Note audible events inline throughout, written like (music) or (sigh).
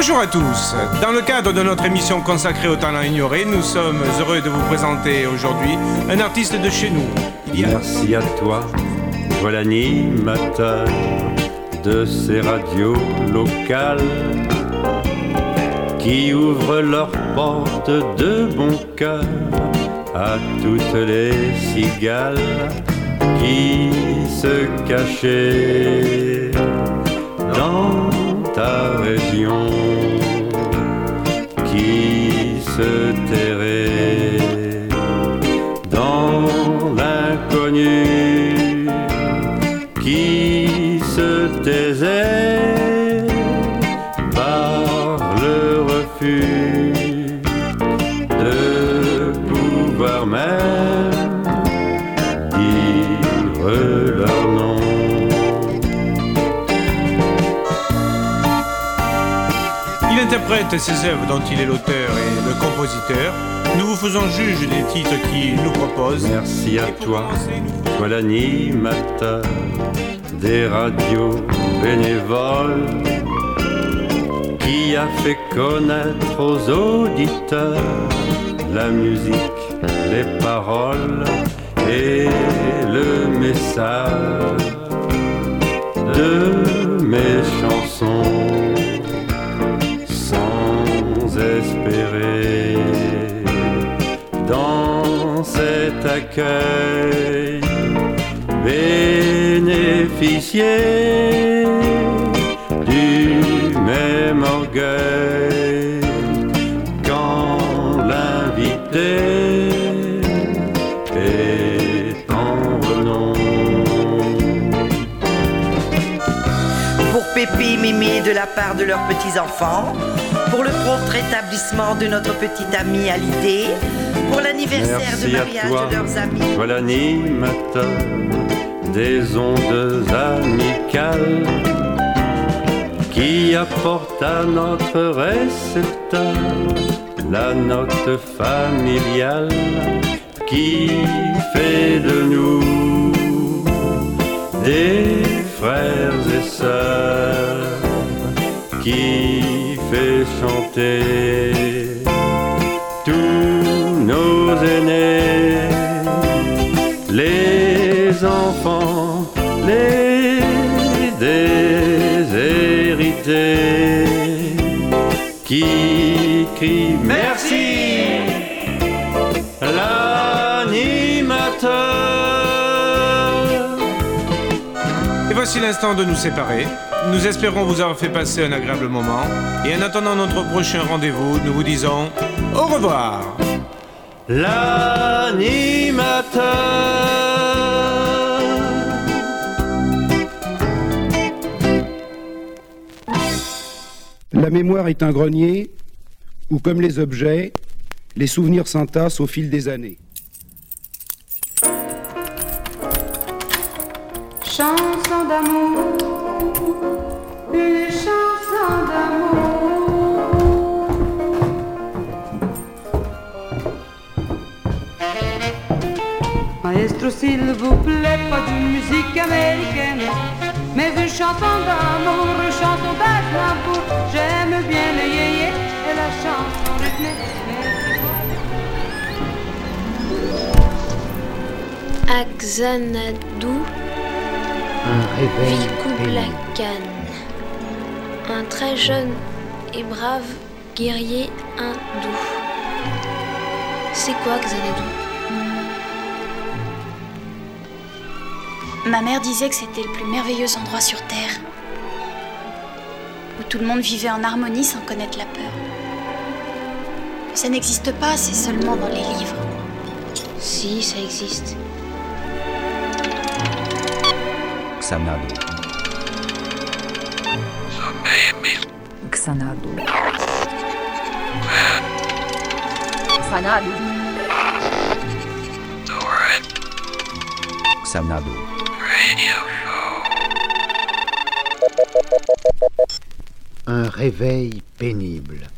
Bonjour à tous. Dans le cadre de notre émission consacrée au talent ignoré, nous sommes heureux de vous présenter aujourd'hui un artiste de chez nous. Merci à toi, toi l'animateur de ces radios locales qui ouvrent leurs portes de bon cœur à toutes les cigales qui se cachaient dans ta région, qui se terraient Interprète ses œuvres dont il est l'auteur et le compositeur. Nous vous faisons juge des titres qu'il nous propose. Merci à Et toi, nous toi l'animateur des radios bénévoles qui a fait connaître aux auditeurs la musique, les paroles et le message de mes chansons cet accueil bénéficier du même orgueil quand l'invité est en renom. Pour Pépé et Mémé de la part de leurs petits-enfants, pour le propre établissement de notre petite amie Alidée, pour l'anniversaire de mariage toi, de leurs amis. toi l'animateur des ondes amicales qui apporte à notre récepteur la note familiale qui fait de nous des frères et sœurs qui fait chanter tous nos aînés, les enfants, les déshérités, qui crient merci, l'animateur. Et voici l'instant de nous séparer. Nous espérons vous avoir fait passer un agréable moment. Et en attendant notre prochain rendez-vous, nous vous disons au revoir. L'animateur. La mémoire est un grenier où, comme les objets, les souvenirs s'entassent au fil des années. Chanson d'amour, une chanson d'amour. Maestro, s'il vous plaît, pas de musique américaine, mais une chanson d'amour, une chanson d'Aznavour. J'aime bien le yéyé et la chanson rythmée. Axanadu Un réveil pénible. Vikublakan. Un très jeune et brave guerrier hindou. C'est quoi Xanadu? Ma mère disait que c'était le plus merveilleux endroit sur Terre, où tout le monde vivait en harmonie sans connaître la peur. Ça n'existe pas, c'est seulement dans les livres. Si, ça existe. Xanadu. Xanadu. Xanadu. Xanadu. Un réveil pénible.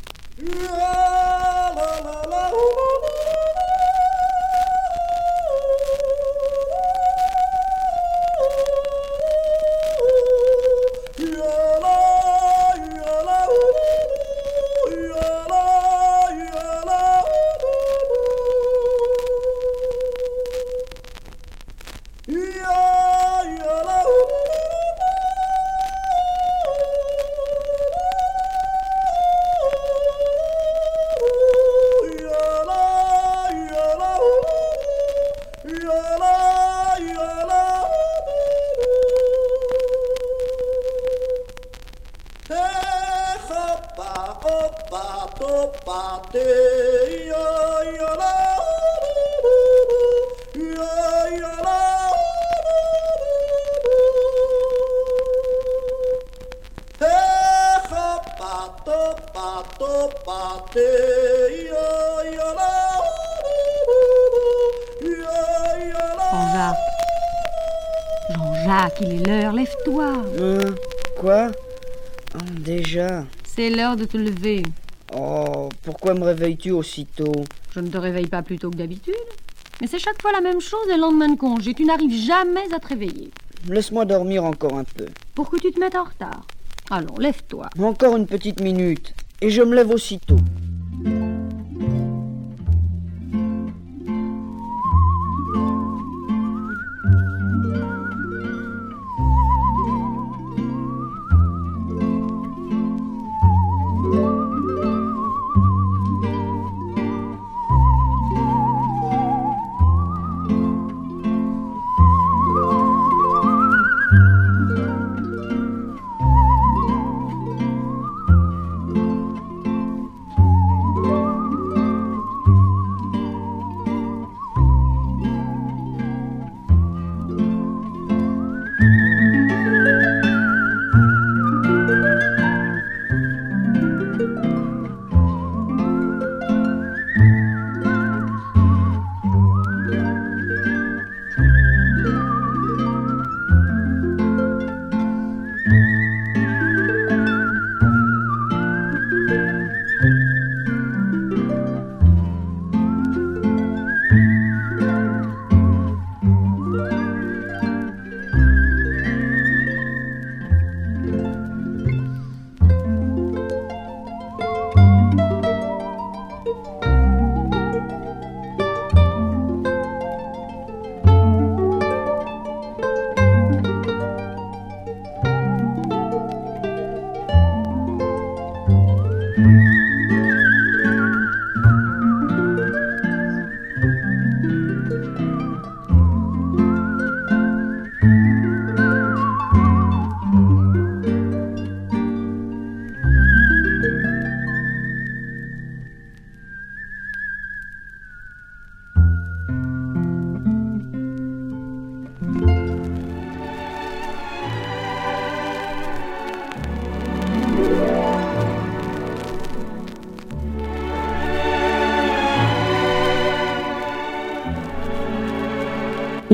Jean-Jacques. Jean-Jacques, il est l'heure, lève-toi. Euh, quoi? Oh, Déjà C'est l'heure de te lever. Oh, pourquoi me réveilles-tu aussitôt? Je ne te réveille pas plus tôt que d'habitude. Mais c'est chaque fois la même chose le lendemain de congé. Tu n'arrives jamais à te réveiller. Laisse-moi dormir encore un peu. Pour que tu te mettes en retard. Allons, lève-toi. Encore une petite minute. Et je me lève aussitôt.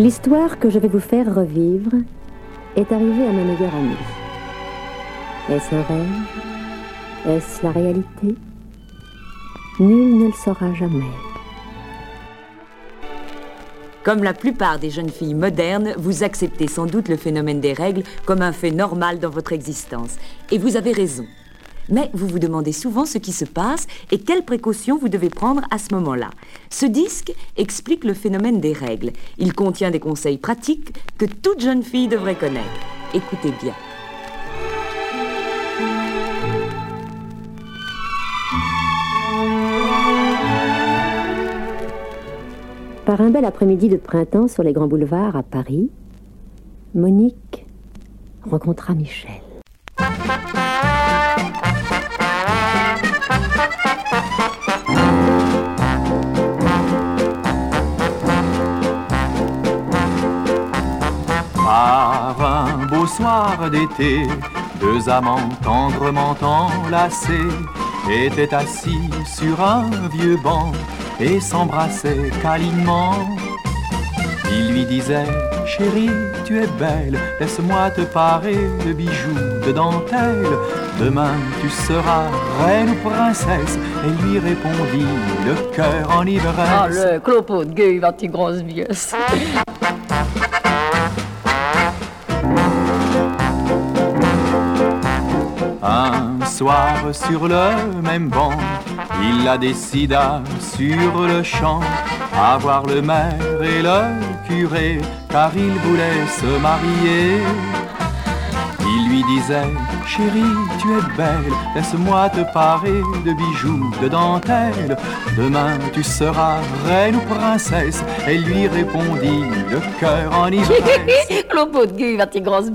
L'histoire que je vais vous faire revivre est arrivée à ma meilleure amie. Est-ce un rêve? Est-ce la réalité? Nul ne le saura jamais. Comme la plupart des jeunes filles modernes, vous acceptez sans doute le phénomène des règles comme un fait normal dans votre existence. Et vous avez raison. Mais vous vous demandez souvent ce qui se passe et quelles précautions vous devez prendre à ce moment-là. Ce disque explique le phénomène des règles. Il contient des conseils pratiques que toute jeune fille devrait connaître. Écoutez bien. Par un bel après-midi de printemps sur les grands boulevards à Paris, Monique rencontra Michel. Par un beau soir d'été, deux amants tendrement enlacés étaient assis sur un vieux banc et s'embrassaient câlinement. Il lui disait, chérie, tu es belle, laisse-moi te parer de bijoux, de dentelle. Demain tu seras reine ou princesse. Et lui répondit, le cœur en ivresse. Ah, le clopo de gueule, va tes sur le même banc, il la décida sur le champ, avoir le maire et le curé, car il voulait se marier. Il lui disait, chérie, tu es belle, laisse-moi te parer de bijoux, de dentelle. Demain tu seras reine ou princesse. Elle lui répondit, le cœur en ivresse. (laughs) Tes grosses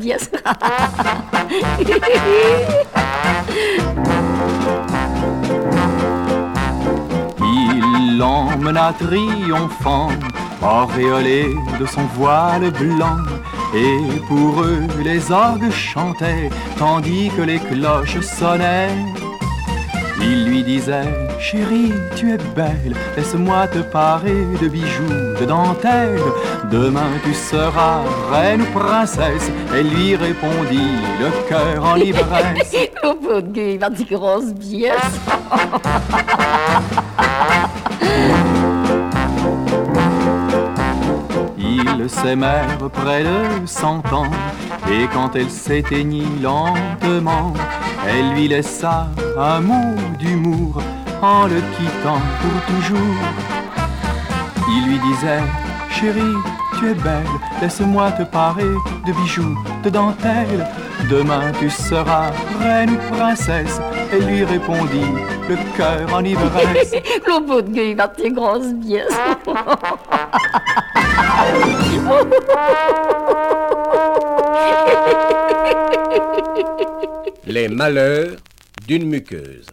(laughs) Il l'emmena triomphant, auréolé de son voile blanc. Et pour eux, les orgues chantaient, tandis que les cloches sonnaient. Il lui disait, chérie, tu es belle, laisse-moi te parer de bijoux de dentelle. Demain tu seras reine ou princesse. Elle lui répondit, le cœur en ivresse. (laughs) Oh mon Dieu, il grosse biesse. Ils s'aimèrent près de cent ans, et quand elle s'éteignit lentement, elle lui laissa un mot d'humour en le quittant pour toujours. Il lui disait, chérie, tu es belle, laisse-moi te parer de bijoux, de dentelle. Demain tu seras reine ou princesse. Elle lui répondit, le cœur en ivresse. (laughs) Le beau de Dieu, il va dire grosse biesse. Les malheurs d'une muqueuse.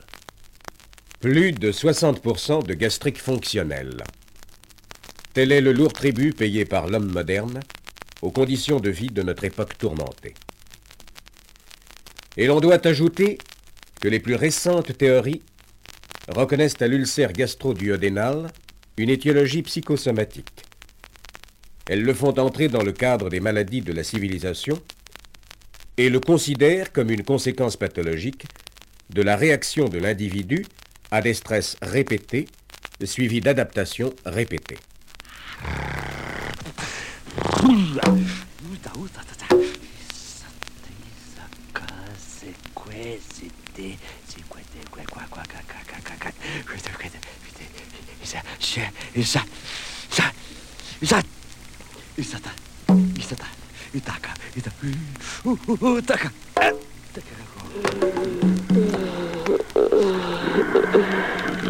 Plus de 60% de gastrique fonctionnelle. Tel est le lourd tribut payé par l'homme moderne aux conditions de vie de notre époque tourmentée. Et l'on doit ajouter que les plus récentes théories reconnaissent à l'ulcère gastro-duodénal une étiologie psychosomatique. Elles le font entrer dans le cadre des maladies de la civilisation et le considèrent comme une conséquence pathologique de la réaction de l'individu à des stress répétés suivis d'adaptations répétées. Uda, uda, da, da. Satisa, case, quasi, de, cinquete, que, qua, qua, ca, ca, ca, ca, ca. Quete, quete, quete. Isa, she, isa, isa, isa. Isa da, isa da. Itaka, ita, u, u, u, taka. Taka, kako.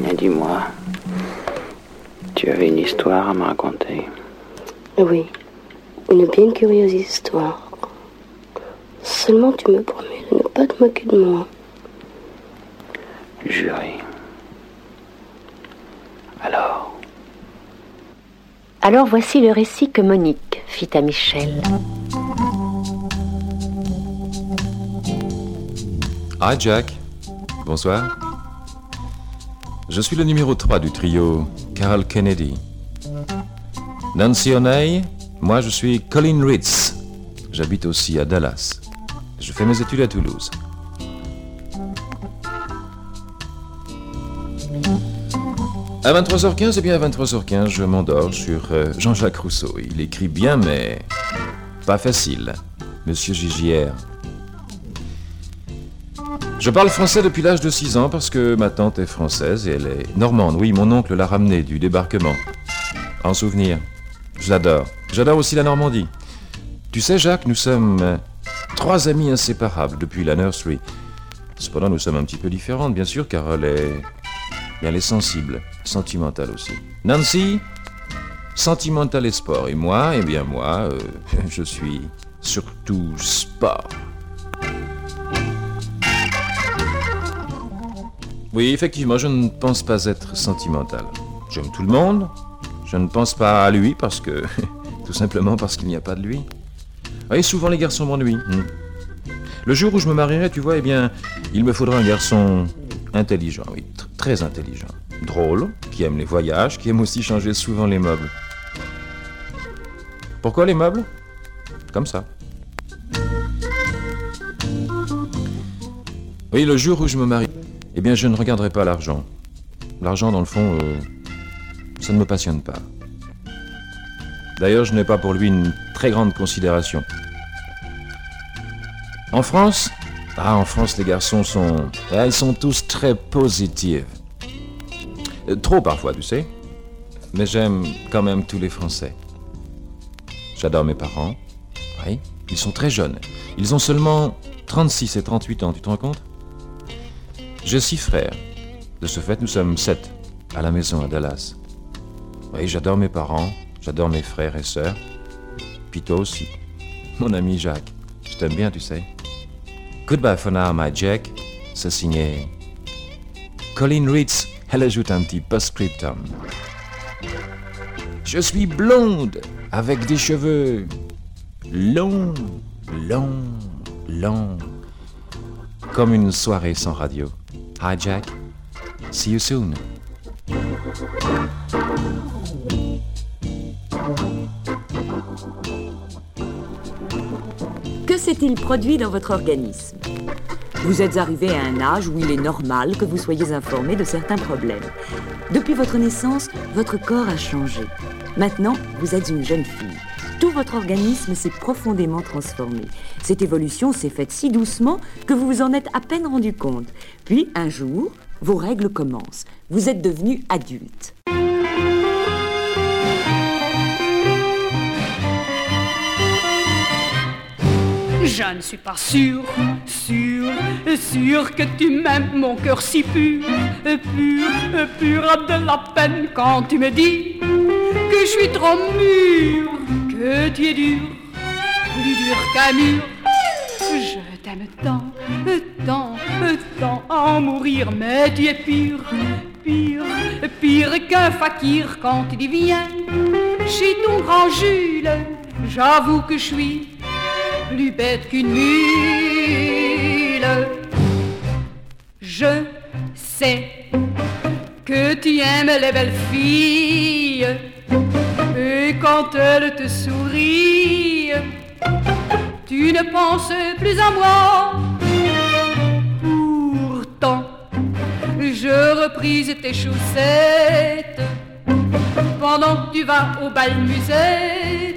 Mais dis-moi. Tu avais une histoire à me raconter. Oui, une bien curieuse histoire. Seulement tu me promets de ne pas te moquer de moi. Juré. Alors? Alors voici le récit que Monique fit à Michel. Hi Jack. Bonsoir. Je suis le numéro 3 du trio Carl Kennedy. Nancy O'Neill, moi je suis Colin Ritz. J'habite aussi à Dallas. Je fais mes études à Toulouse. À 23h15, et bien à 23h15, je m'endors sur euh, Jean-Jacques Rousseau. Il écrit bien, mais pas facile. Monsieur Gigière. Je parle français depuis l'âge de 6 ans parce que ma tante est française et elle est normande. Oui, mon oncle l'a ramenée du débarquement. En souvenir. Je l'adore. J'adore aussi la Normandie. Tu sais, Jacques, nous sommes euh, trois amis inséparables depuis la nursery. Cependant, nous sommes un petit peu différentes, bien sûr, car elle est. elle est sensible, sentimentale aussi. Nancy, sentimentale et sport. Et moi, eh bien, moi, euh, (laughs) je suis surtout sport. Oui, effectivement, je ne pense pas être sentimental. J'aime tout le monde. Je ne pense pas à lui parce que. (laughs) tout simplement parce qu'il n'y a pas de lui. Oui, souvent les garçons m'ennuient. hmm. Le jour où je me marierai, tu vois, eh bien, il me faudra un garçon intelligent, oui, tr- très intelligent. Drôle, qui aime les voyages, qui aime aussi changer souvent les meubles. Pourquoi les meubles? Comme ça. Oui, le jour où je me marie, eh bien, je ne regarderai pas l'argent. L'argent, dans le fond, euh, ça ne me passionne pas. D'ailleurs, je n'ai pas pour lui une très grande considération. En France Ah, en France, les garçons sont... ah, ils sont tous très positifs. Euh, Trop parfois, tu sais. Mais j'aime quand même tous les Français. J'adore mes parents. Oui, ils sont très jeunes. Ils ont seulement 36 et 38 ans, tu te rends compte? J'ai six frères. De ce fait, nous sommes sept à la maison à Dallas. Oui, j'adore mes parents, j'adore mes frères et sœurs. Puis toi aussi. Mon ami Jacques. Je t'aime bien, tu sais. Goodbye for now, my Jack. C'est signé. Colin Ritz. Elle ajoute un petit postscriptum. Je suis blonde, avec des cheveux longs, longs, longs, comme une soirée sans radio. Hi Jack, see you soon. Que s'est-il produit dans votre organisme? Vous êtes arrivé à un âge où il est normal que vous soyez informé de certains problèmes. Depuis votre naissance, votre corps a changé. Maintenant, vous êtes une jeune fille. Tout votre organisme s'est profondément transformé. Cette évolution s'est faite si doucement que vous vous en êtes à peine rendu compte. Puis, un jour, vos règles commencent. Vous êtes devenu adulte. Je ne suis pas sûr, sûr, sûr que tu m'aimes, mon cœur si pur, pur, pur a de la peine quand tu me dis que je suis trop mûr, que tu es dur, plus dur qu'un mur. Je t'aime tant, tant, tant en mourir, mais tu es pire, pire, pire qu'un fakir quand tu viens chez ton grand Jules. J'avoue que je suis plus bête qu'une mule. Je sais que tu aimes les belles filles et quand elles te sourient, tu ne penses plus à moi. Pourtant, je reprise tes chaussettes pendant que tu vas au bal musette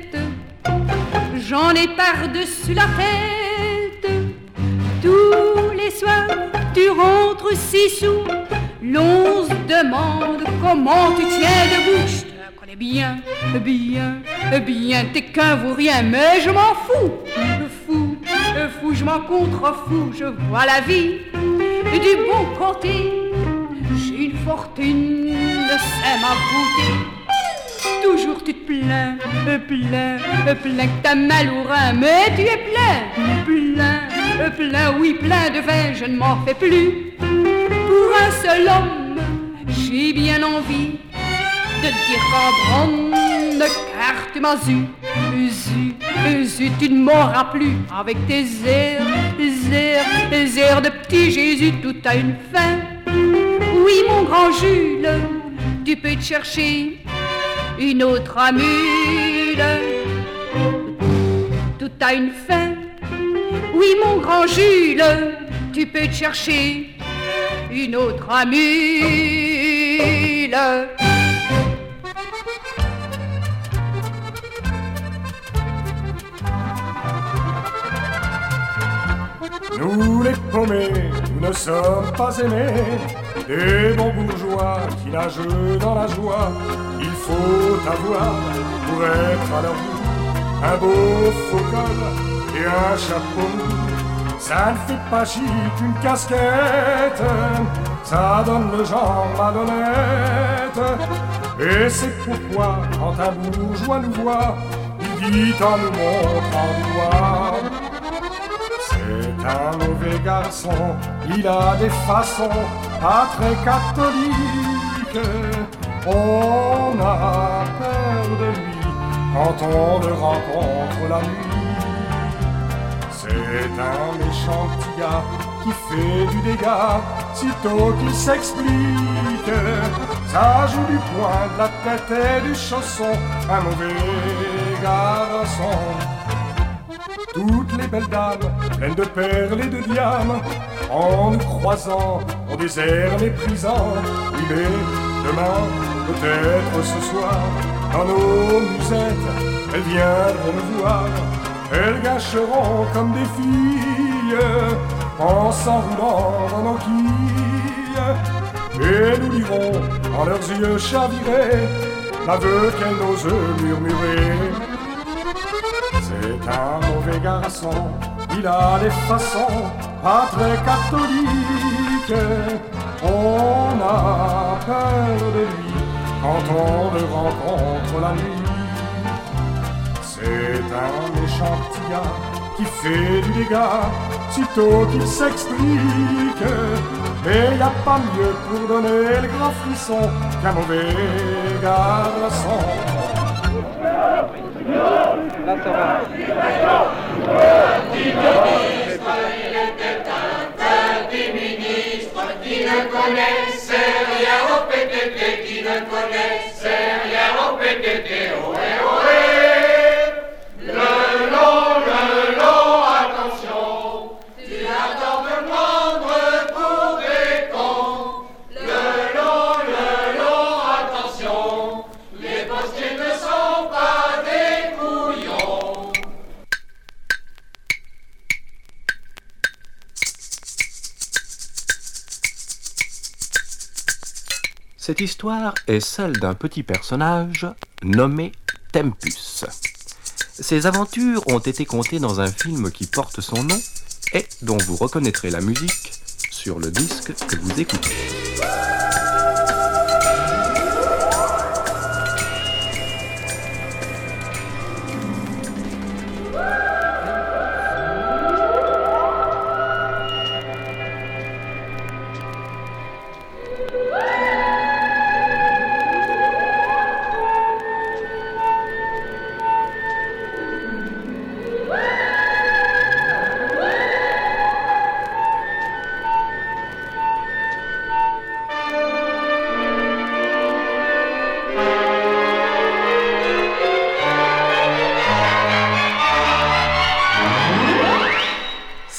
j'en ai par-dessus la tête. Tous les soirs, tu rentres si sous. L'on se demande comment tu tiens debout. Je te connais bien, bien, bien, t'es qu'un vaut rien, mais je m'en fous. Fou, fou, je m'en contrefous, je vois la vie du bon côté. J'ai une fortune, c'est ma beauté. Toujours tu te plains, plein, plein que t'as mal au rein, mais tu es plein, plein, plein, oui, plein de vin, je ne m'en fais plus. Pour un seul homme, j'ai bien envie de dire qu'en car tu m'as eu, eu, tu ne m'auras plus avec tes airs, airs, tes airs de petit Jésus, tout a une fin. Oui, mon grand Jules, tu peux te chercher une autre amule. Tout a une fin. Oui, mon grand Jules, tu peux te chercher une autre amule. Nous les paumés, nous ne sommes pas aimés des bons bourgeois qui nagent dans la joie. Il faut avoir pour être à leur goût un beau faux col et un chapeau. Ça ne fait pas chic une casquette, ça donne le genre malhonnête. Et c'est pourquoi quand un bourgeois nous voit, il dit en nous montrant du doigt. Un mauvais garçon, il a des façons pas très catholiques. On a peur de lui quand on le rencontre la nuit. C'est un méchant petit gars qui fait du dégât, sitôt qu'il s'explique. Ça joue du poing de la tête et du chausson, un mauvais garçon. Toutes les belles dames, pleines de perles et de diamants, en nous croisant, ont des airs méprisants. Oui, mais demain, peut-être ce soir, dans nos musettes, elles viendront nous voir. Elles gâcheront comme des filles, en s'enroulant dans nos quilles. Et nous lirons en leurs yeux chavirés l'aveu qu'elles n'osent murmurer. C'est un mauvais garçon, il a des façons pas très catholiques. On a peur de lui quand on le rencontre la nuit. C'est un méchant petit gars qui fait du dégât, sitôt qu'il s'explique. Et y a pas mieux pour donner le grand frisson qu'un mauvais garçon. Là, ça va. qui ne connaissait rien au Cette histoire est celle d'un petit personnage nommé Tempus. Ses aventures ont été contées dans un film qui porte son nom et dont vous reconnaîtrez la musique sur le disque que vous écoutez.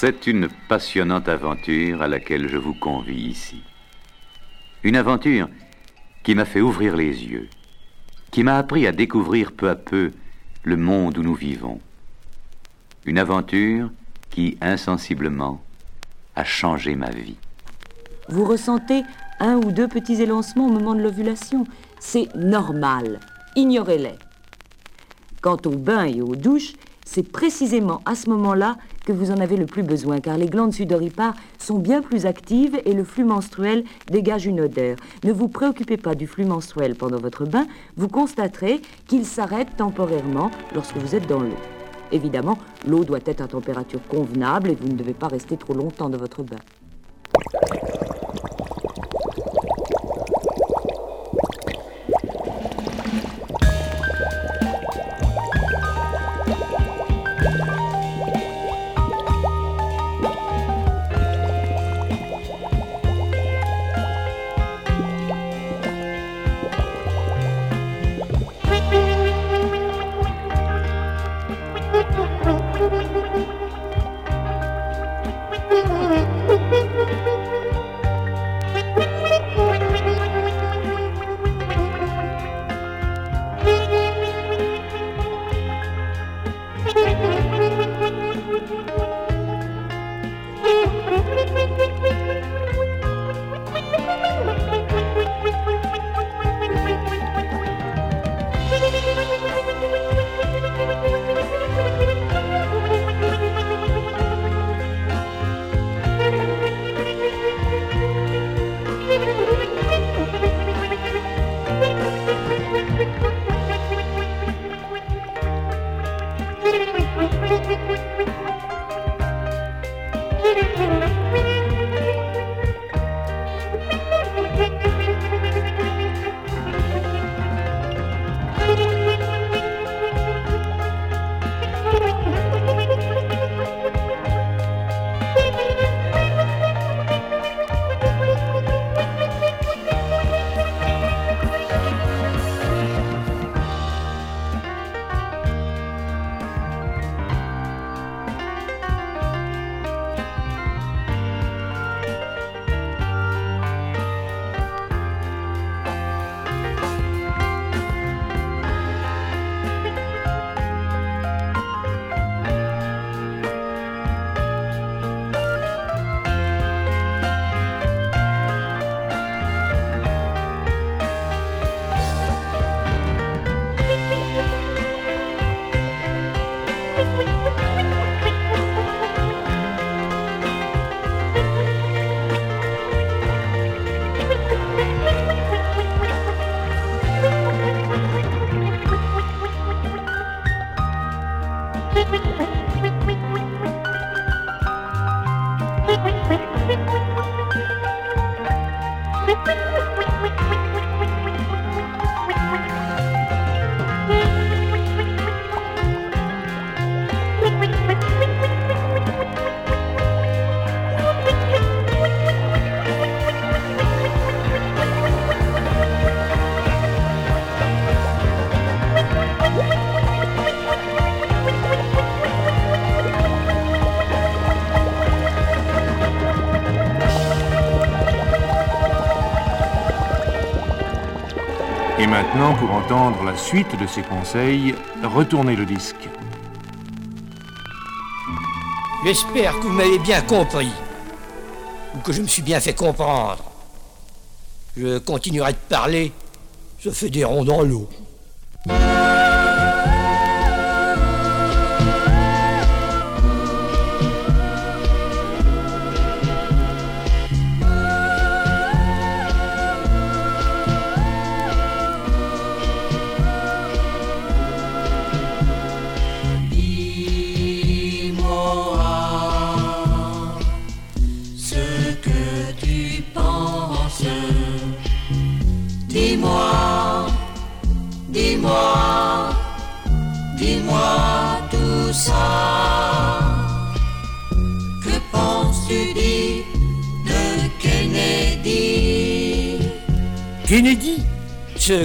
C'est une passionnante aventure à laquelle je vous convie ici. Une aventure qui m'a fait ouvrir les yeux, qui m'a appris à découvrir peu à peu le monde où nous vivons. Une aventure qui, insensiblement, a changé ma vie. Vous ressentez un ou deux petits élancements au moment de l'ovulation. C'est normal. Ignorez-les. Quant aux bains et aux douches, c'est précisément à ce moment-là que vous en avez le plus besoin, car les glandes sudoripares sont bien plus actives et le flux menstruel dégage une odeur. Ne vous préoccupez pas du flux menstruel pendant votre bain, vous constaterez qu'il s'arrête temporairement lorsque vous êtes dans l'eau. Évidemment, l'eau doit être à température convenable et vous ne devez pas rester trop longtemps dans votre bain. Maintenant, pour entendre la suite de ces conseils, retournez le disque. J'espère que vous m'avez bien compris. Ou que je me suis bien fait comprendre. Je continuerai de parler. Ça fait des ronds dans l'eau.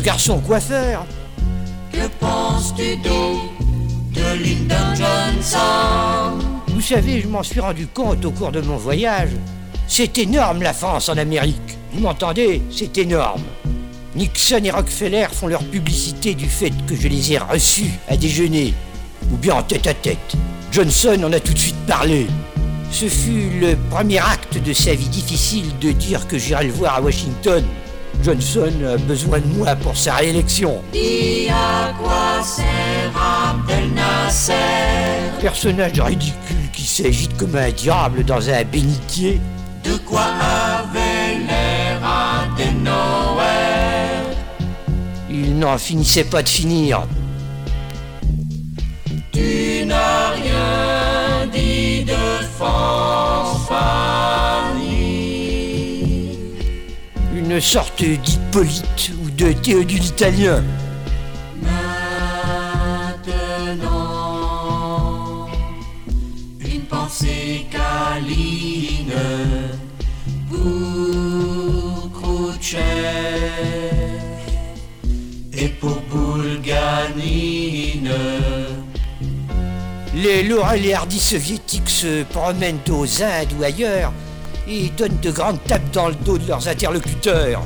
Garçon coiffeur Que penses-tu donc de Lyndon Johnson? Vous savez, je m'en suis rendu compte au cours de mon voyage. C'est énorme la France en Amérique. Vous m'entendez? C'est énorme. Nixon et Rockefeller font leur publicité du fait que je les ai reçus à déjeuner, ou bien en tête à tête. Johnson en a tout de suite parlé. Ce fut le premier acte de sa vie difficile de dire que j'irai le voir à Washington. Johnson a besoin de moi pour sa réélection. Dis à quoi sert Abdel Nasser Personnage ridicule qui s'agite comme un diable dans un bénitier. De quoi avait l'air Adenauer Il n'en finissait pas de finir. Tu n'as rien dit de fanfanie Une sorte d'Hippolyte ou de Théodule italien. Maintenant, une pensée câline pour Khrouchtchev et pour Boulganine. Les Laurel et Hardy soviétiques se promènent aux Indes ou ailleurs et donnent de grandes tapes dans le dos de leurs interlocuteurs.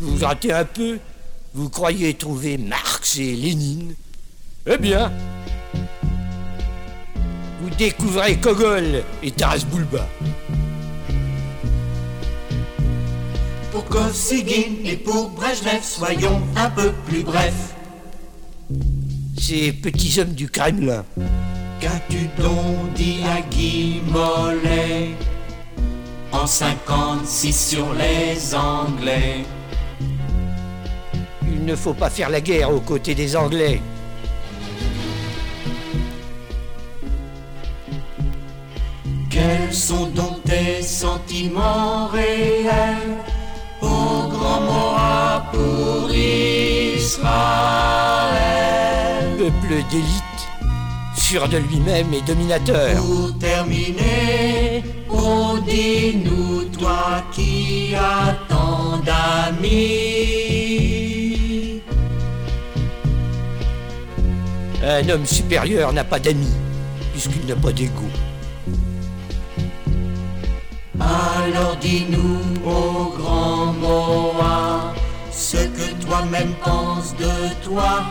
Vous grattez un peu Vous croyez trouver Marx et Lénine Eh bien, vous découvrez Kogol et Taras Bulba. Pour Kosygin et pour Brejnev, soyons un peu plus brefs. Ces petits hommes du Kremlin. Qu'as-tu donc dit à Guy Mollet? En 56 sur les Anglais Il ne faut pas faire la guerre aux côtés des Anglais. Quels sont donc tes sentiments réels? Au grand Moab pour Israël Peuple d'élite, sûr de lui-même et dominateur. Pour terminer, oh dis-nous, toi qui as tant d'amis. Un homme supérieur n'a pas d'amis, puisqu'il n'a pas d'ego. Alors dis-nous, ô grand Moa, ce que toi-même penses de toi.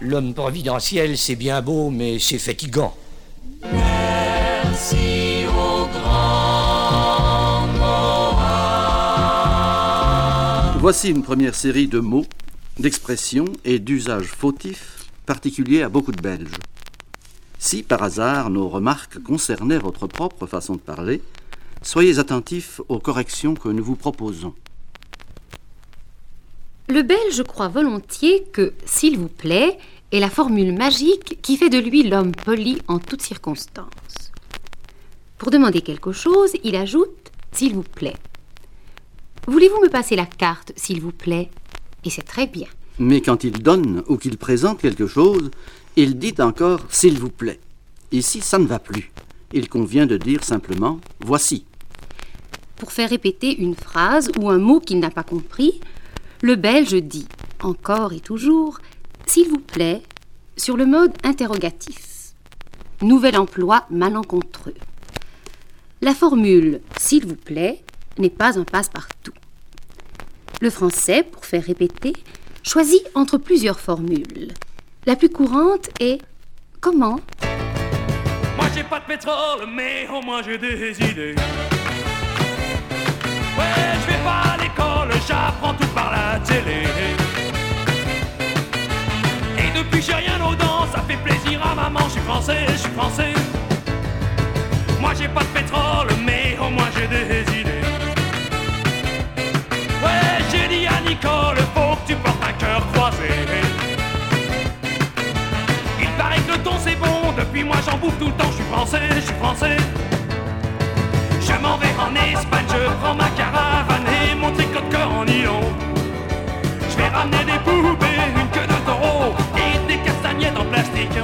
L'homme providentiel, c'est bien beau, mais c'est fatigant. Merci Voici une première série de mots, d'expressions et d'usages fautifs particuliers à beaucoup de Belges. Si par hasard nos remarques concernaient votre propre façon de parler, soyez attentifs aux corrections que nous vous proposons. Le Belge croit volontiers que, s'il vous plaît, est la formule magique qui fait de lui l'homme poli en toutes circonstances. Pour demander quelque chose, il ajoute s'il vous plaît. Voulez-vous me passer la carte, s'il vous plaît? Et c'est très bien. Mais quand il donne ou qu'il présente quelque chose, il dit encore s'il vous plaît. Ici, ça ne va plus. Il convient de dire simplement voici. Pour faire répéter une phrase ou un mot qu'il n'a pas compris, le Belge dit encore et toujours s'il vous plaît sur le mode interrogatif. Nouvel emploi malencontreux. La formule s'il vous plaît n'est pas un passe-partout. Le français, pour faire répéter, Choisis entre plusieurs formules. La plus courante est comment? Moi j'ai pas de pétrole, mais au moins j'ai des idées. Ouais, je vais pas à l'école, j'apprends tout par la télé. Et depuis j'ai rien aux dents, ça fait plaisir à maman, je suis français, je suis français. Moi j'ai pas de pétrole, mais à Nicole, faut que tu portes un cœur croisé. Il paraît que le ton c'est bon, depuis moi j'en bouffe tout le temps, je suis français, je suis français. Je m'en vais en Espagne, je prends ma caravane et mon tricot de cœur en nylon. Je vais ramener des poupées, une queue de taureau et des castagnettes en plastique.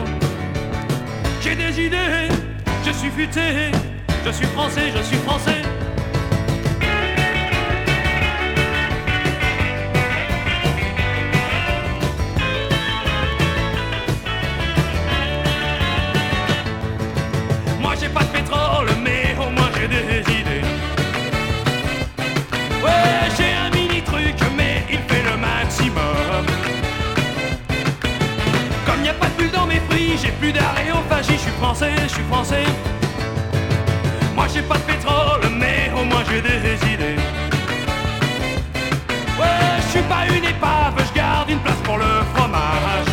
J'ai des idées, je suis futé, je suis français, je suis français. Français, je suis français. Moi j'ai pas de pétrole, mais au moins j'ai des idées. Ouais, je suis pas une épave, je garde une place pour le fromage.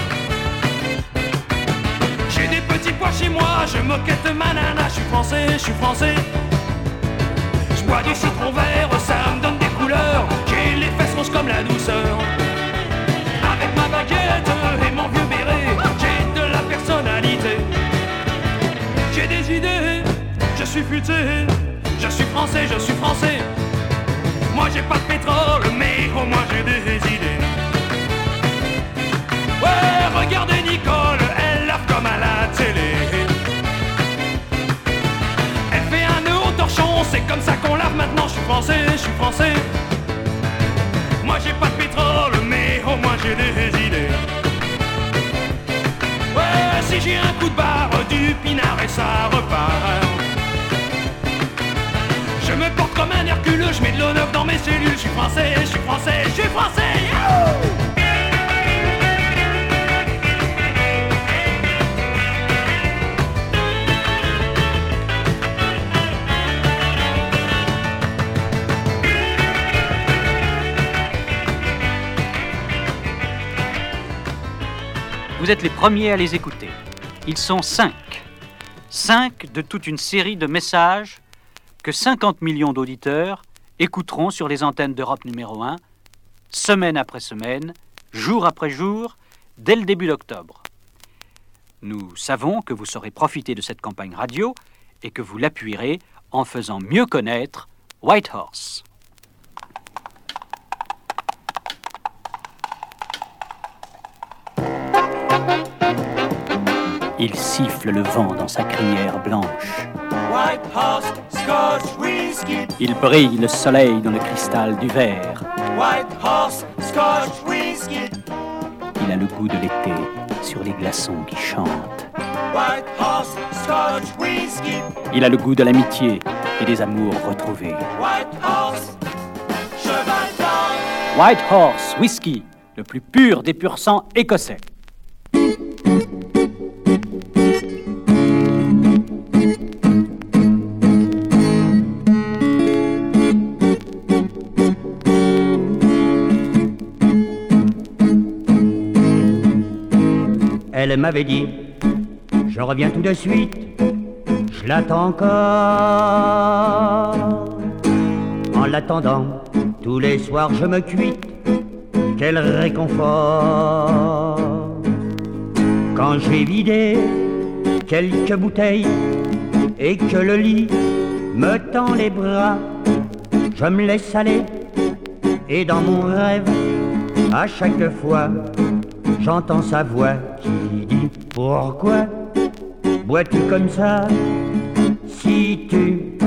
J'ai des petits pois chez moi, je moquette ma nana, je suis français, je suis français. Je bois du citron vert, je suis français, je suis français. Moi j'ai pas de pétrole, mais au moins j'ai des idées. Ouais, regardez Nicole, elle lave comme à la télé. Elle fait un nœud au torchon, c'est comme ça qu'on lave maintenant. Je suis français, je suis français. Moi j'ai pas de pétrole, mais au moins j'ai des idées. Ouais, si j'ai un coup de barre, du pinard et ça repart. Hercule, je mets de l'eau dans mes cellules. Je suis français, je suis français, je suis français. Vous êtes les premiers à les écouter. Ils sont cinq. Cinq de toute une série de messages que 50 millions d'auditeurs écouteront sur les antennes d'Europe numéro 1, semaine après semaine, jour après jour, dès le début d'octobre. Nous savons que vous saurez profiter de cette campagne radio et que vous l'appuierez en faisant mieux connaître Whitehorse. Il siffle le vent dans sa crinière blanche. White House, Scotch Whisky. Il brille le soleil dans le cristal du verre. White House, Scotch Whisky. Il a le goût de l'été sur les glaçons qui chantent. White House, Scotch Whisky. Il a le goût de l'amitié et des amours retrouvés. White Horse, cheval blanc. White Horse Whisky, le plus pur des pur sang écossais. Elle m'avait dit, je reviens tout de suite, je l'attends encore. En l'attendant, tous les soirs je me cuite, quel réconfort. Quand j'ai vidé quelques bouteilles et que le lit me tend les bras, je me laisse aller et dans mon rêve, à chaque fois, j'entends sa voix qui Pourquoi bois-tu comme ça Si tu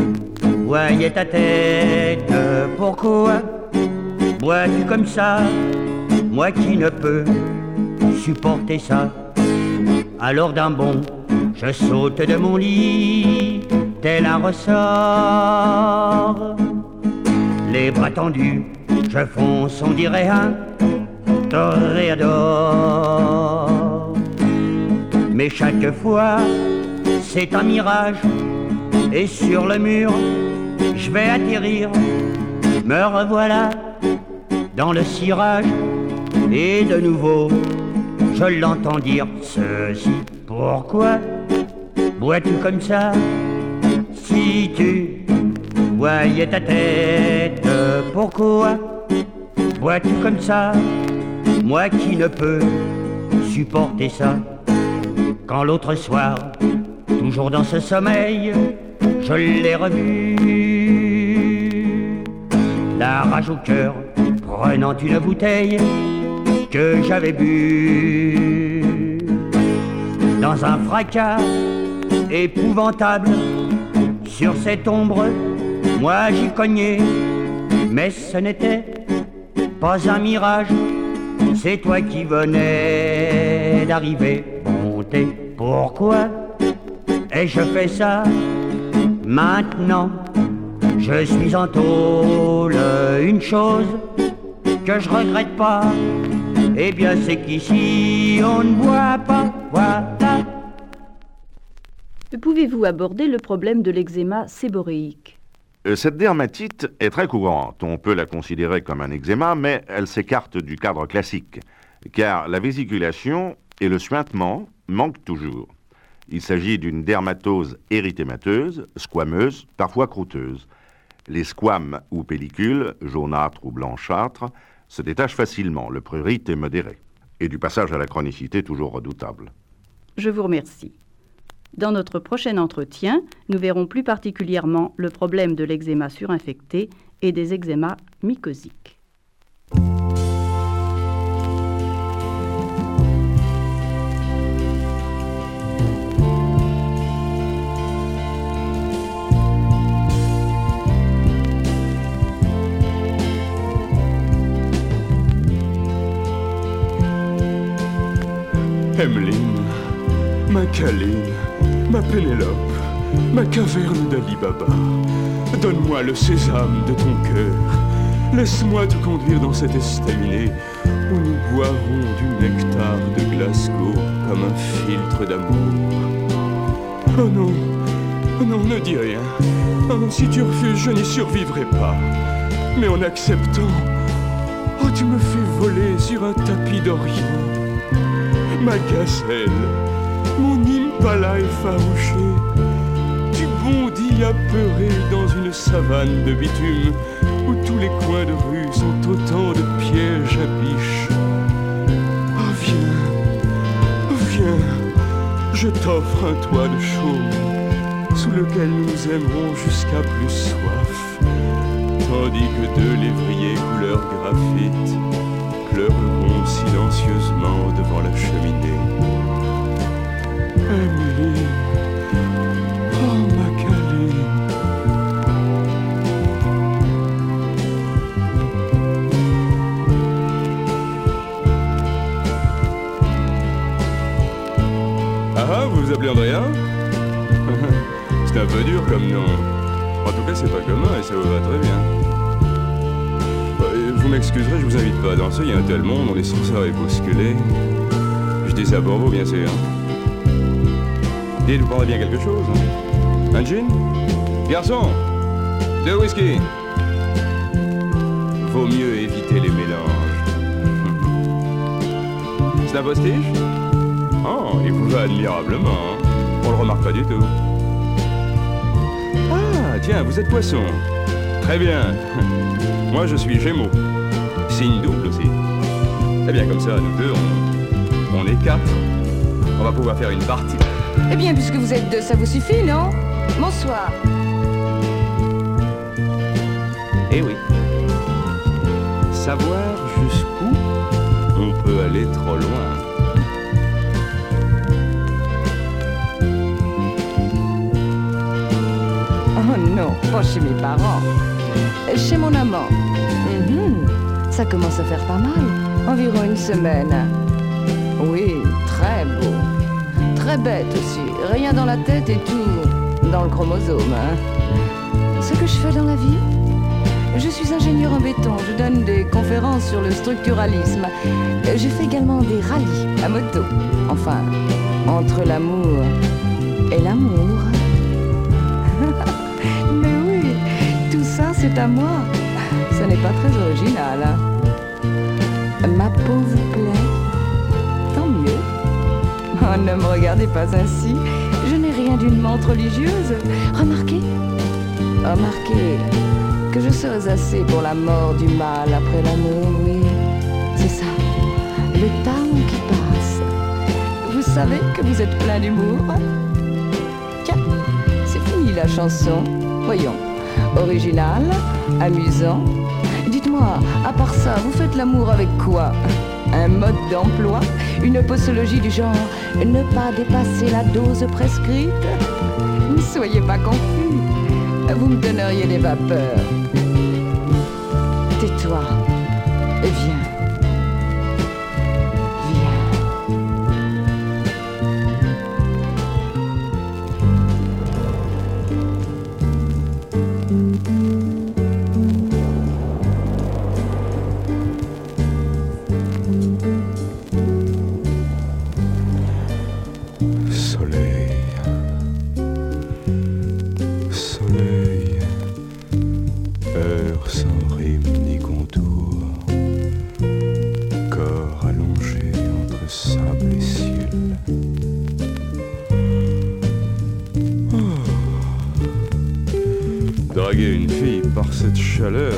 voyais ta tête, pourquoi bois-tu comme ça Moi qui ne peux supporter ça? Alors d'un bond, je saute de mon lit, tel un ressort. Les bras tendus, je fonce, on dirait un toréador. Mais chaque fois, c'est un mirage, et sur le mur, je vais atterrir. Me revoilà dans le cirage, et de nouveau, je l'entends dire ceci. Pourquoi bois-tu comme ça? Si tu voyais ta tête, pourquoi bois-tu comme ça? Moi qui ne peux supporter ça. Quand l'autre soir, toujours dans ce sommeil, je l'ai revu. La rage au cœur, prenant une bouteille que j'avais bu. Dans un fracas épouvantable, sur cette ombre, moi j'y cognais, mais ce n'était pas un mirage, c'est toi qui venais d'arriver. Bonté, pourquoi ai-je fait ça Maintenant, je suis en tôle. Une chose que je regrette pas, eh bien c'est qu'ici on ne boit pas. Voilà. Pouvez-vous aborder le problème de l'eczéma séboréique? Euh, Cette dermatite est très courante. On peut la considérer comme un eczéma, mais elle s'écarte du cadre classique, car la vésiculation et le suintement manquent toujours. Il s'agit d'une dermatose érythémateuse, squameuse, parfois croûteuse. Les squames ou pellicules, jaunâtres ou blanchâtres, se détachent facilement, le prurite est modéré, et du passage à la chronicité toujours redoutable. Je vous remercie. Dans notre prochain entretien, nous verrons plus particulièrement le problème de l'eczéma surinfecté et des eczémas mycosiques. Emmeline, ma Caline, ma Pénélope, ma caverne d'Ali Baba, donne-moi le sésame de ton cœur. Laisse-moi te conduire dans cette estaminet où nous boirons du nectar de Glasgow comme un filtre d'amour. Oh non, oh non, ne dis rien. Oh non, si tu refuses, je n'y survivrai pas. Mais en acceptant, oh, tu me fais voler sur un tapis d'Orient ma gazelle, mon impala effarouché. Tu bondis apeuré dans une savane de bitume où tous les coins de rue sont autant de pièges à biches. Oh, viens, oh, viens, je t'offre un toit de chaume sous lequel nous nous aimerons jusqu'à plus soif, tandis que deux lévriers couleur graphite pleureront silencieusement devant la cheminée. Emily, oh ma. Ah ah, vous vous appelez Andrea (laughs) C'est un peu dur comme nom. En tout cas, c'est pas commun et ça vous va très bien. Vous m'excuserez, je vous invite pas à danser, il y a un tel monde, on est sans arrêt bousculé. Je dis ça vous, bien sûr. Dites, vous parlez bien quelque chose hein? Un gin? Garçon Deux whisky Vaut mieux éviter les mélanges. (laughs) C'est un postiche Oh, il vous va admirablement. hein? On le remarque pas du tout. Ah, tiens, vous êtes poisson. Très bien. (laughs) Moi, je suis Gémeaux. Signe double aussi. Eh bien, comme ça, nous deux, on, on est quatre. On va pouvoir faire une partie. Eh bien, puisque vous êtes deux, ça vous suffit, non? Bonsoir. Eh oui. Savoir jusqu'où on peut aller trop loin. Oh non, pas chez mes parents. Chez mon amant. Mhm, Ça commence à faire pas mal. Environ une semaine. Oui, très beau. Très bête aussi. Rien dans la tête et tout dans le chromosome. hein. Ce que je fais dans la vie Je suis ingénieur en béton. Je donne des conférences sur le structuralisme. J'ai fait également des rallyes à moto. Enfin, entre l'amour et l'amour. (laughs) Mais oui, tout ça, c'est à moi. Ce n'est pas très original. hein. Ma peau vous plaît Tant mieux. Oh, ne me regardez pas ainsi. Je n'ai rien d'une menthe religieuse. Remarquez, remarquez que je serais assez pour la mort du mal après l'amour, oui. C'est ça, le temps qui passe. Vous savez que vous êtes plein d'humour. Tiens, c'est fini la chanson. Voyons, original, amusant. Dites-moi, à part ça, vous faites l'amour avec quoi? Un mode d'emploi? Une posologie du genre ne pas dépasser la dose prescrite? Ne soyez pas confus. Vous me donneriez des vapeurs. Tais-toi et viens. Chaleur,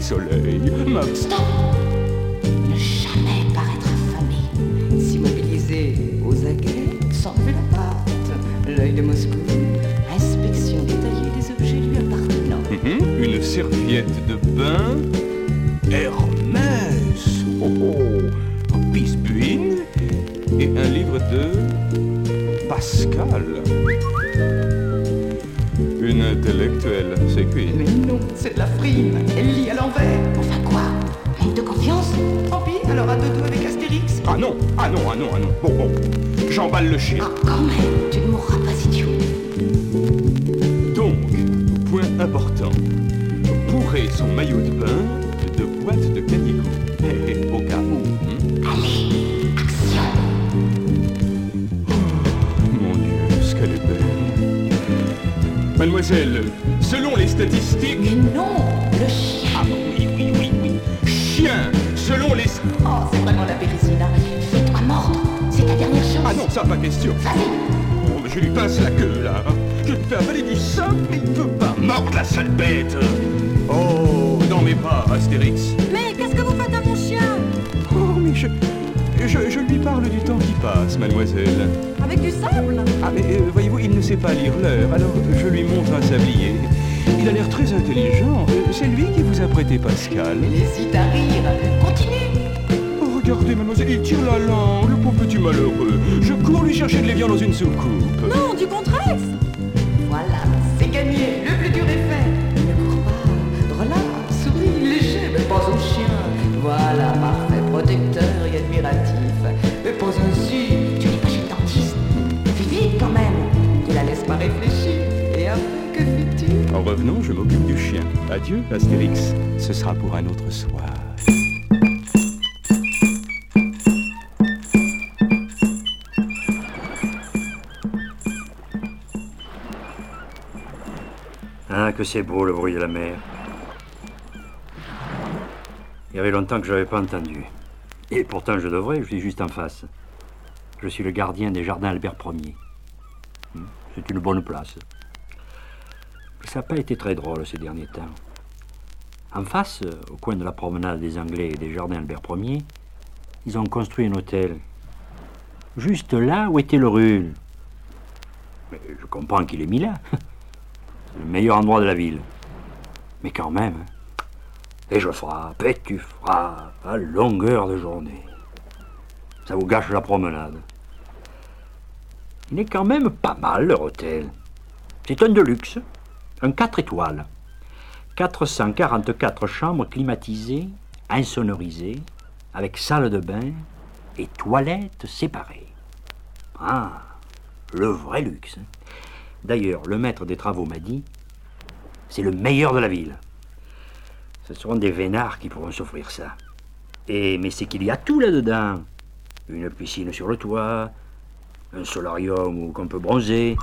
Soleil. Ma... Stop Ne jamais paraître affamé. S'immobiliser aux aguets, s'enlever la. L'œil de Moscou. Inspection détaillée des objets lui appartenant. Mhm, Une serviette de bain Hermès oh, oh. Bisbuine Et un livre de Pascal intellectuelle, c'est cuit. Mais non, c'est de la frime. Elle lit à l'envers. Enfin quoi? Manque de confiance? Tant pis, alors à deux doigts avec Astérix. Ah non, ah non, ah non, ah non. Bon, bon, j'emballe le chien. Quand même, tu ne mourras pas idiot. Donc, point important. Bourrer son maillot de bain Mademoiselle, selon les statistiques... Mais non, le chien. Ah oui, oui, oui, oui. Chien, selon les... Oh, c'est vraiment la Bérésina. Fais-toi mordre. C'est ta dernière chance. Ah non, ça, pas question. Oh, mais je lui pince la queue, là. Je lui fais avaler du sang, mais il peut pas mordre la sale bête. Oh, dans mes pas, Astérix. Mais qu'est-ce que vous faites à mon chien? Oh, mais je... Je, je lui parle du temps qui passe, mademoiselle. Avec du sable Ah, mais euh, voyez-vous, il ne sait pas lire l'heure, alors je lui montre un sablier. Il a l'air très intelligent. Euh, C'est lui qui vous a prêté Pascal. Il hésite à rire. Continue. Oh, regardez, mademoiselle, il tire la langue, le pauvre petit malheureux. Je cours lui chercher de l'évian dans une soucoupe. Non, Adieu, Astérix. Ce sera pour un autre soir. Ah, que c'est beau le bruit de la mer. Il y avait longtemps que je n'avais pas entendu. Et pourtant, je devrais, je suis juste en face. Je suis le gardien des jardins Albert Ier. Hmm, C'est une bonne place. Ça n'a pas été très drôle ces derniers temps. En face, au coin de la promenade des Anglais et des jardins Albert Ier, ils ont construit un hôtel. Juste là où était le rue. Mais je comprends qu'il est mis là. C'est (laughs) le meilleur endroit de la ville. Mais quand même. hein. Et je frappe, et tu frappes, à longueur de journée. Ça vous gâche la promenade. Il est quand même pas mal, leur hôtel. C'est un de luxe, un 4 étoiles. 444 chambres climatisées, insonorisées, avec salle de bain et toilettes séparées. Ah, le vrai luxe. hein. D'ailleurs, le maître des travaux m'a dit, c'est le meilleur de la ville. Ce seront des vénards qui pourront s'offrir ça. Et mais c'est qu'il y a tout là-dedans. Une piscine sur le toit, un solarium où qu'on peut bronzer.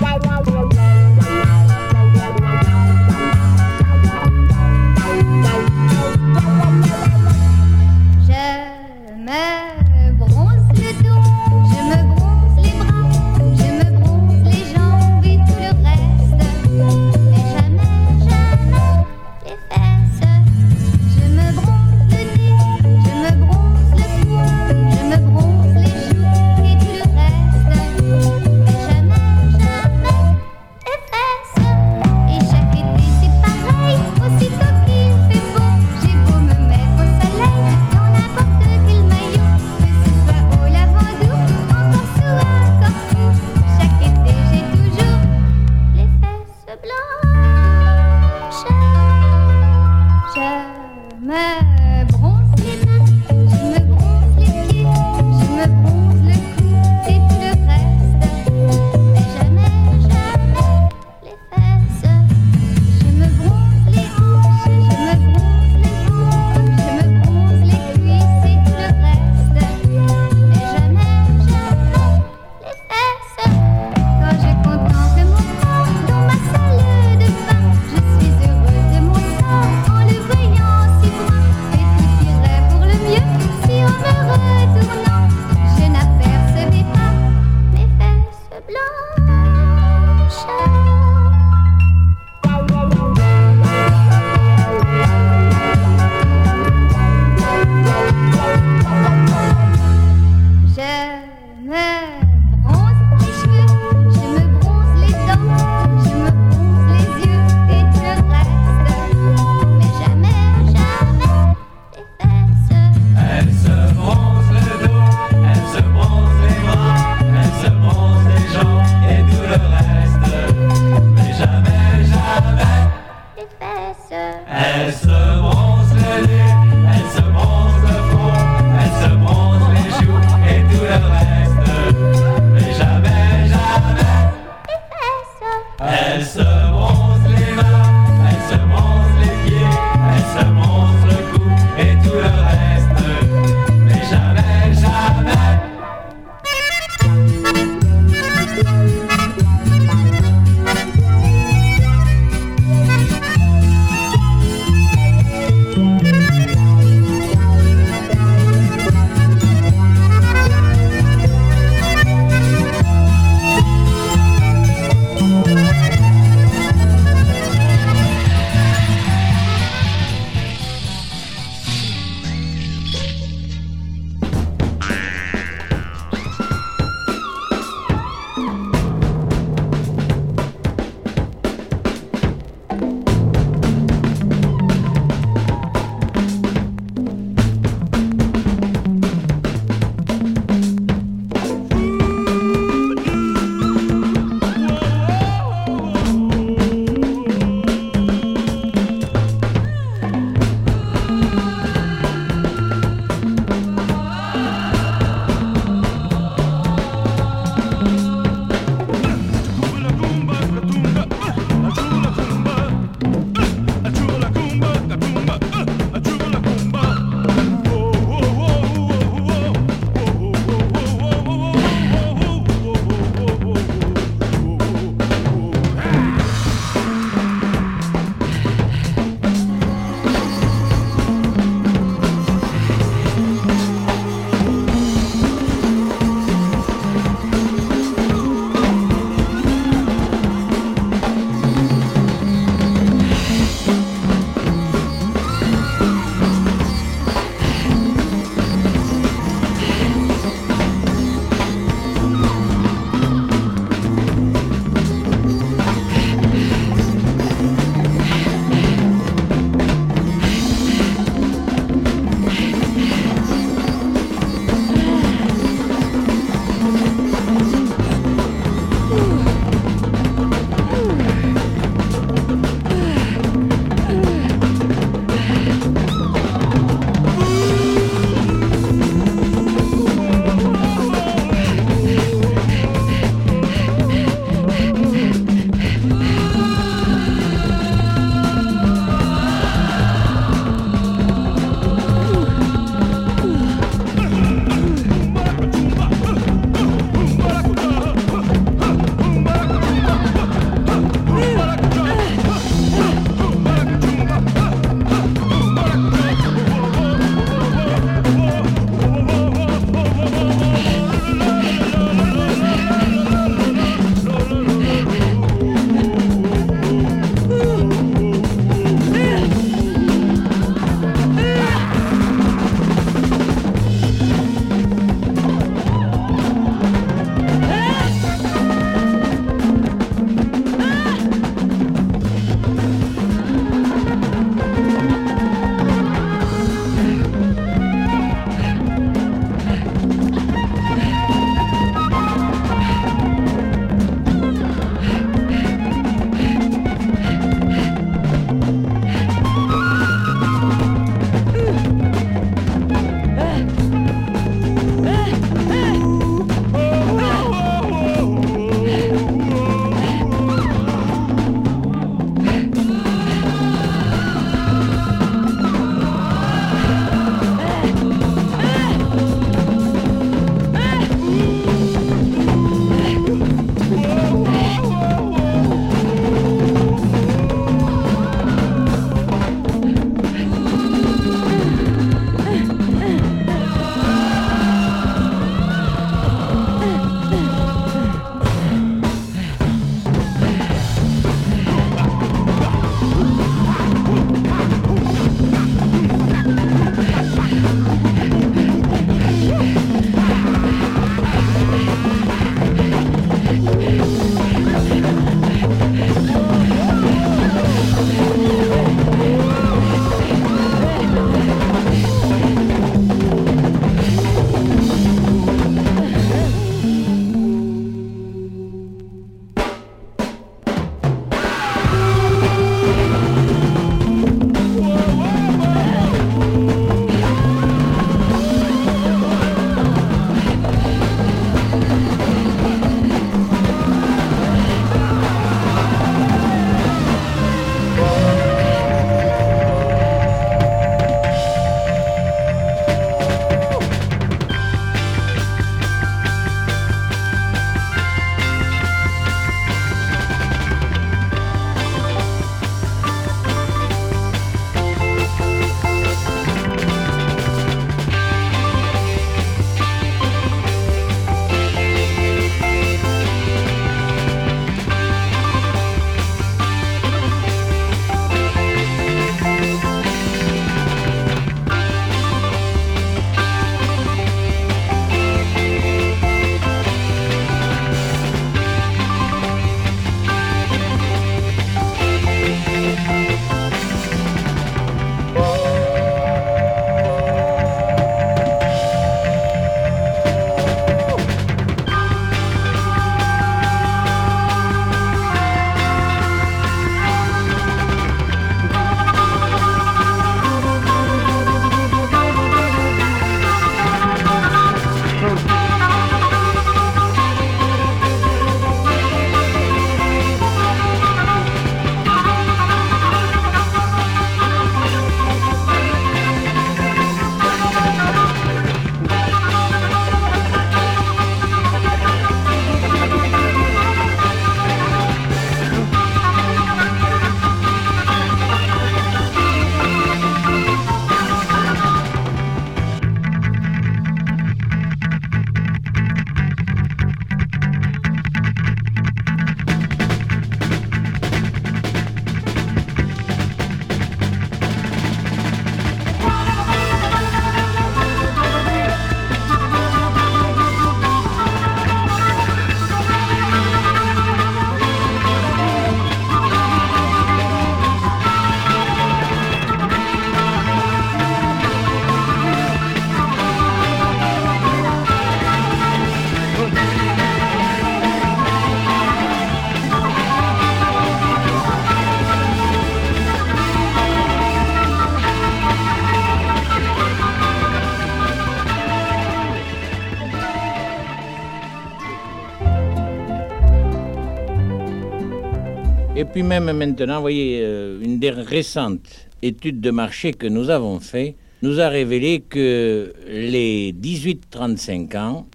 Puis même maintenant, vous voyez, euh, une des récentes études de marché que nous avons fait nous a révélé que les 18-35 ans,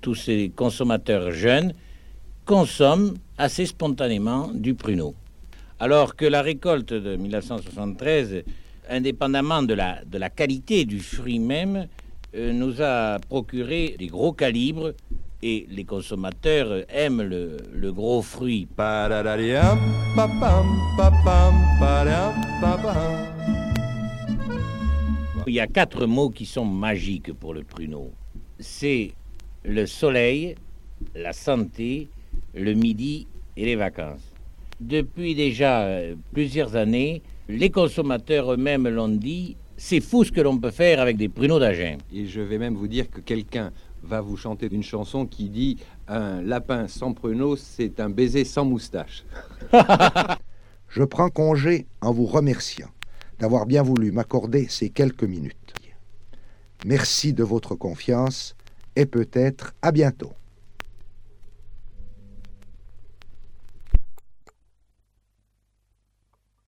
tous ces consommateurs jeunes, consomment assez spontanément du pruneau. Alors que la récolte de 1973, indépendamment de la, de la qualité du fruit même, euh, nous a procuré des gros calibres et les consommateurs aiment le, le gros fruit. Il y a quatre mots qui sont magiques pour le pruneau. C'est le soleil, la santé, le midi et les vacances. Depuis déjà euh, plusieurs années, les consommateurs eux-mêmes l'ont dit, c'est fou ce que l'on peut faire avec des pruneaux d'Agen. Et je vais même vous dire que quelqu'un va vous chanter une chanson qui dit Un lapin sans pruneau, c'est un baiser sans moustache. (laughs) Je prends congé en vous remerciant d'avoir bien voulu m'accorder ces quelques minutes. Merci de votre confiance et peut-être à bientôt.